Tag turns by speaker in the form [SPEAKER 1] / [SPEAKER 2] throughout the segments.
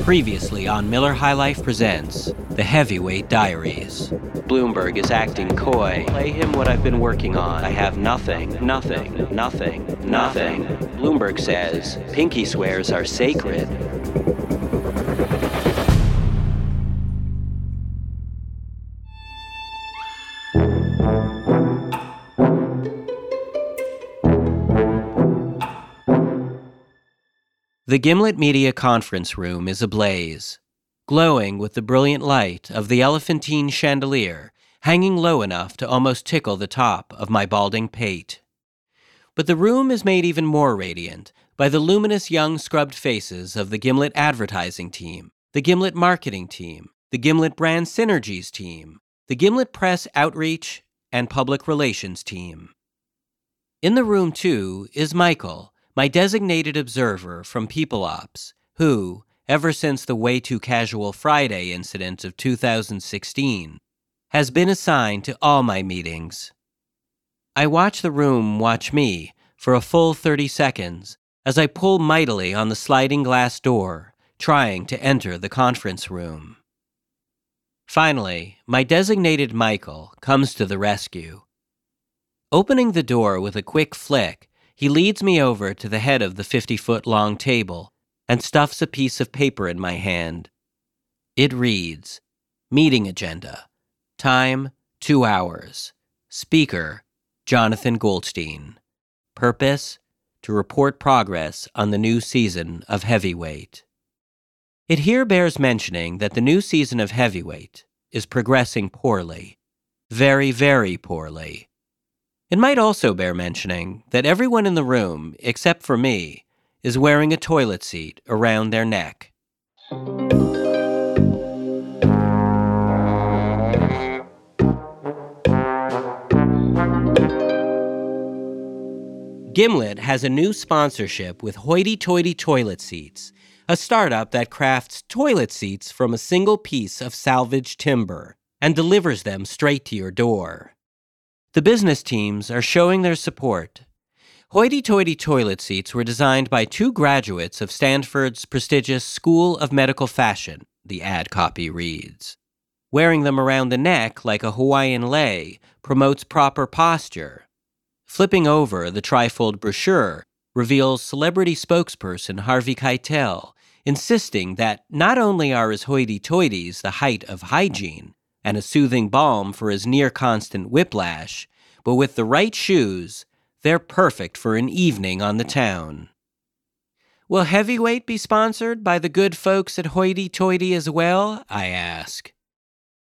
[SPEAKER 1] Previously on Miller High Life Presents The Heavy Wait Diaries. Blumberg is acting coy. Play him what I've been working on. I have nothing, nothing, nothing, nothing. Blumberg says pinky swears are sacred. The Gimlet Media conference room is ablaze, glowing with the brilliant light of the elephantine chandelier hanging low enough to almost tickle the top of my balding pate. But the room is made even more radiant by the luminous young scrubbed faces of the Gimlet advertising team, the Gimlet marketing team, the Gimlet brand synergies team, the Gimlet press outreach and public relations team. In the room, too, is Michael my designated observer from People Ops, who, ever since the Way Too Casual Friday incident of 2016, has been assigned to all my meetings. I watch the room watch me for a full 30 seconds as I pull mightily on the sliding glass door, trying to enter the conference room. Finally, my designated Michael comes to the rescue. Opening the door with a quick flick, he leads me over to the head of the 50 foot long table and stuffs a piece of paper in my hand. It reads Meeting Agenda. Time, two hours. Speaker, Jonathan Goldstein. Purpose, to report progress on the new season of Heavyweight. It here bears mentioning that the new season of Heavyweight is progressing poorly. Very, very poorly. It might also bear mentioning that everyone in the room, except for me, is wearing a toilet seat around their neck. Gimlet has a new sponsorship with Hoity Toity Toilet Seats, a startup that crafts toilet seats from a single piece of salvaged timber and delivers them straight to your door. The business teams are showing their support. Hoity toity toilet seats were designed by two graduates of Stanford's prestigious School of Medical Fashion, the ad copy reads. Wearing them around the neck like a Hawaiian lei promotes proper posture. Flipping over the trifold brochure reveals celebrity spokesperson Harvey Keitel, insisting that not only are his hoity toities the height of hygiene, and a soothing balm for his near constant whiplash, but with the right shoes, they're perfect for an evening on the town. Will Heavyweight be sponsored by the good folks at Hoity Toity as well? I ask.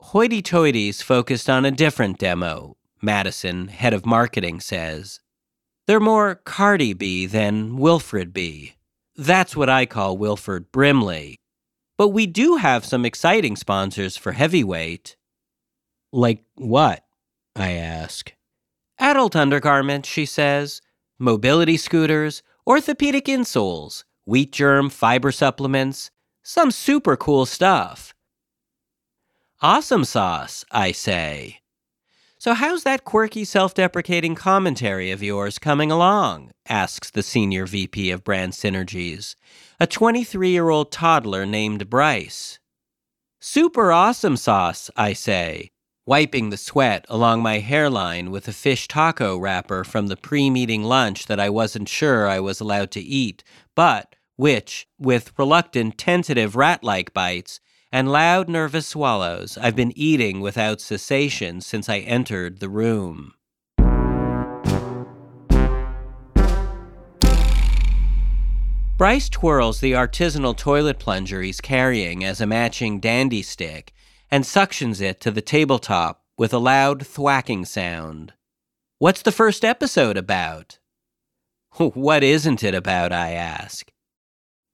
[SPEAKER 1] Hoity Toity's focused on a different demo, Madison, head of marketing, says. They're more Cardi B than Wilfred B. That's what I call Wilford Brimley. But we do have some exciting sponsors for heavyweight. Like what? I ask. Adult undergarments, she says, mobility scooters, orthopedic insoles, wheat germ fiber supplements, some super cool stuff. Awesome sauce, I say. So, how's that quirky self deprecating commentary of yours coming along? asks the senior VP of brand synergies, a 23 year old toddler named Bryce. Super awesome sauce, I say, wiping the sweat along my hairline with a fish taco wrapper from the pre meeting lunch that I wasn't sure I was allowed to eat, but which, with reluctant, tentative rat like bites, and loud, nervous swallows I've been eating without cessation since I entered the room. Bryce twirls the artisanal toilet plunger he's carrying as a matching dandy stick and suctions it to the tabletop with a loud thwacking sound. What's the first episode about? what isn't it about, I ask.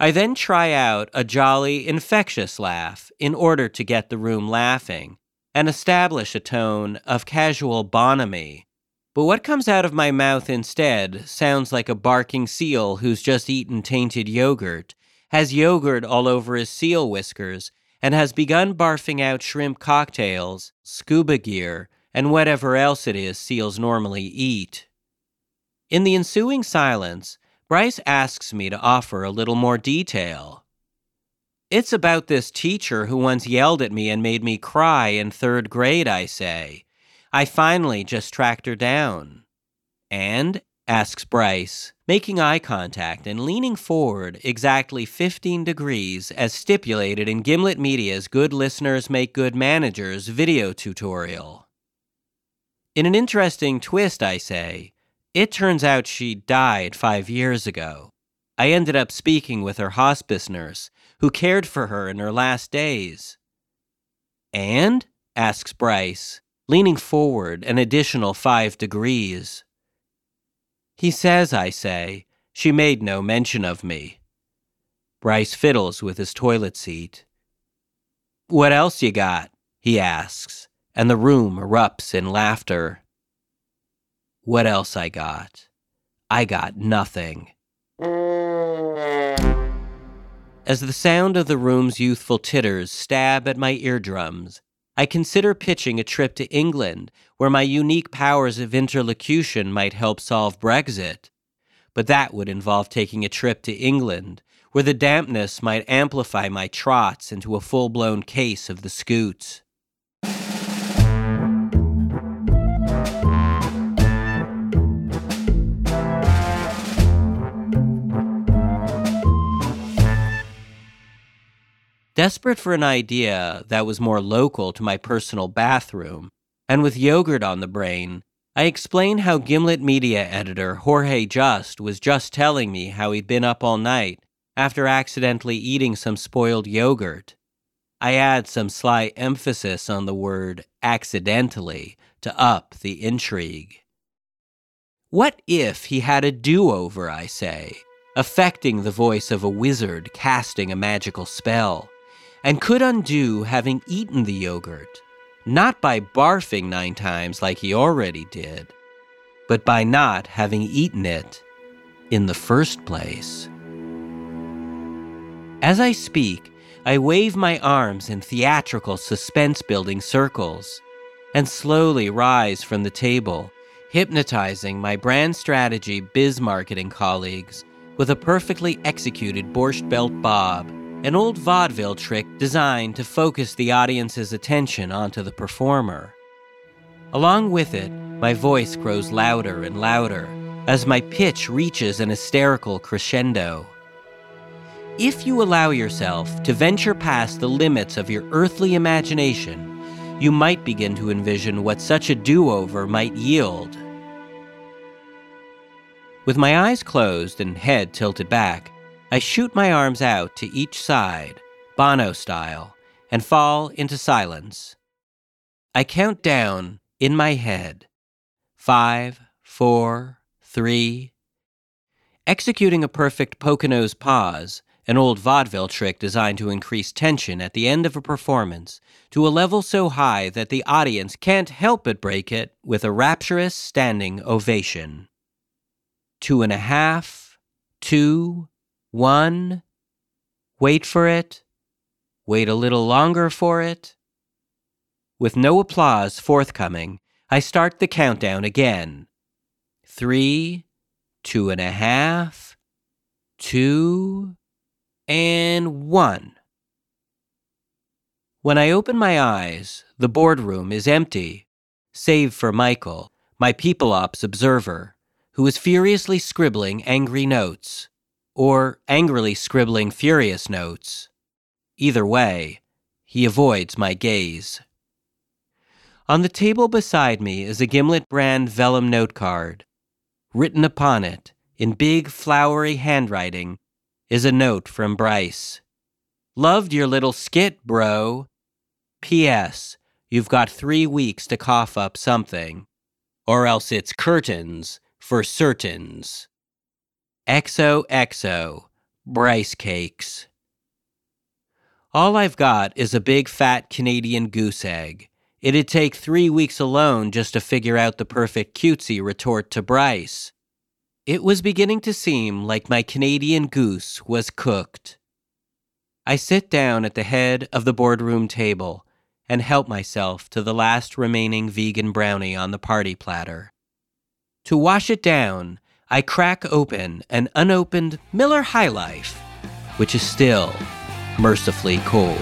[SPEAKER 1] I then try out a jolly, infectious laugh in order to get the room laughing and establish a tone of casual bonhomie. But what comes out of my mouth instead sounds like a barking seal who's just eaten tainted yogurt, has yogurt all over his seal whiskers, and has begun barfing out shrimp cocktails, scuba gear, and whatever else it is seals normally eat. In the ensuing silence, Bryce asks me to offer a little more detail. It's about this teacher who once yelled at me and made me cry in third grade, I say. I finally just tracked her down. And? asks Bryce, making eye contact and leaning forward exactly 15 degrees as stipulated in Gimlet Media's Good Listeners Make Good Managers video tutorial. In an interesting twist, I say, it turns out she died five years ago. I ended up speaking with her hospice nurse, who cared for her in her last days. And? asks Bryce, leaning forward an additional five degrees. He says, I say, she made no mention of me. Bryce fiddles with his toilet seat. What else you got? he asks, and the room erupts in laughter. What else I got? I got nothing. As the sound of the room's youthful titters stab at my eardrums, I consider pitching a trip to England where my unique powers of interlocution might help solve Brexit. But that would involve taking a trip to England, where the dampness might amplify my trots into a full blown case of the scoots. Desperate for an idea that was more local to my personal bathroom, and with yogurt on the brain, I explained how Gimlet media editor Jorge Just was just telling me how he'd been up all night after accidentally eating some spoiled yogurt. I add some sly emphasis on the word accidentally to up the intrigue. What if he had a do over, I say, affecting the voice of a wizard casting a magical spell? And could undo having eaten the yogurt, not by barfing nine times like he already did, but by not having eaten it in the first place. As I speak, I wave my arms in theatrical suspense building circles and slowly rise from the table, hypnotizing my brand strategy biz marketing colleagues with a perfectly executed borscht belt bob an old vaudeville trick designed to focus the audience's attention onto the performer. Along with it, my voice grows louder and louder as my pitch reaches an hysterical crescendo. If you allow yourself to venture past the limits of your earthly imagination, you might begin to envision what such a do over might yield. With my eyes closed and head tilted back, I shoot my arms out to each side, Bono style, and fall into silence. I count down in my head five, four, three. Executing a perfect Pocono's pause, an old vaudeville trick designed to increase tension at the end of a performance to a level so high that the audience can't help but break it with a rapturous standing ovation. Two and a half, two, one, wait for it, wait a little longer for it. With no applause forthcoming, I start the countdown again. Three, two and a half, two, and one. When I open my eyes, the boardroom is empty, save for Michael, my people ops observer, who is furiously scribbling angry notes or angrily scribbling furious notes. Either way, he avoids my gaze. On the table beside me is a Gimlet brand vellum note card. Written upon it, in big flowery handwriting, is a note from Bryce. Loved your little skit, bro. P.S. You've got three weeks to cough up something, or else it's curtains for certains. XOXO Bryce Cakes. All I've got is a big fat Canadian goose egg. It'd take three weeks alone just to figure out the perfect cutesy retort to Bryce. It was beginning to seem like my Canadian goose was cooked. I sit down at the head of the boardroom table and help myself to the last remaining vegan brownie on the party platter. To wash it down, I crack open an unopened Miller High Life, which is still mercifully cold.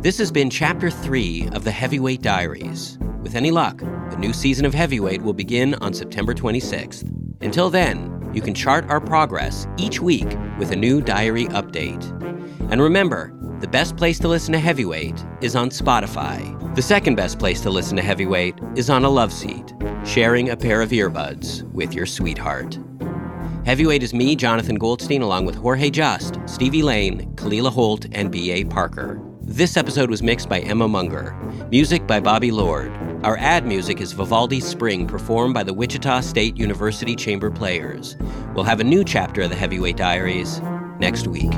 [SPEAKER 1] This has been Chapter 3 of the Heavy Wait Diaries. With any luck, the new season of Heavyweight will begin on September 26th. Until then, you can chart our progress each week with a new diary update. And remember, the best place to listen to Heavyweight is on Spotify. The second best place to listen to Heavyweight is on a love seat, sharing a pair of earbuds with your sweetheart. Heavyweight is me, Jonathan Goldstein, along with Jorge Just, Stevie Lane, Kalila Holt, and B.A. Parker. This episode was mixed by Emma Munger. Music by Bobby Lord. Our ad music is Vivaldi's Spring, performed by the Wichita State University Chamber Players. We'll have a new chapter of the Heavy Wait Diaries next week.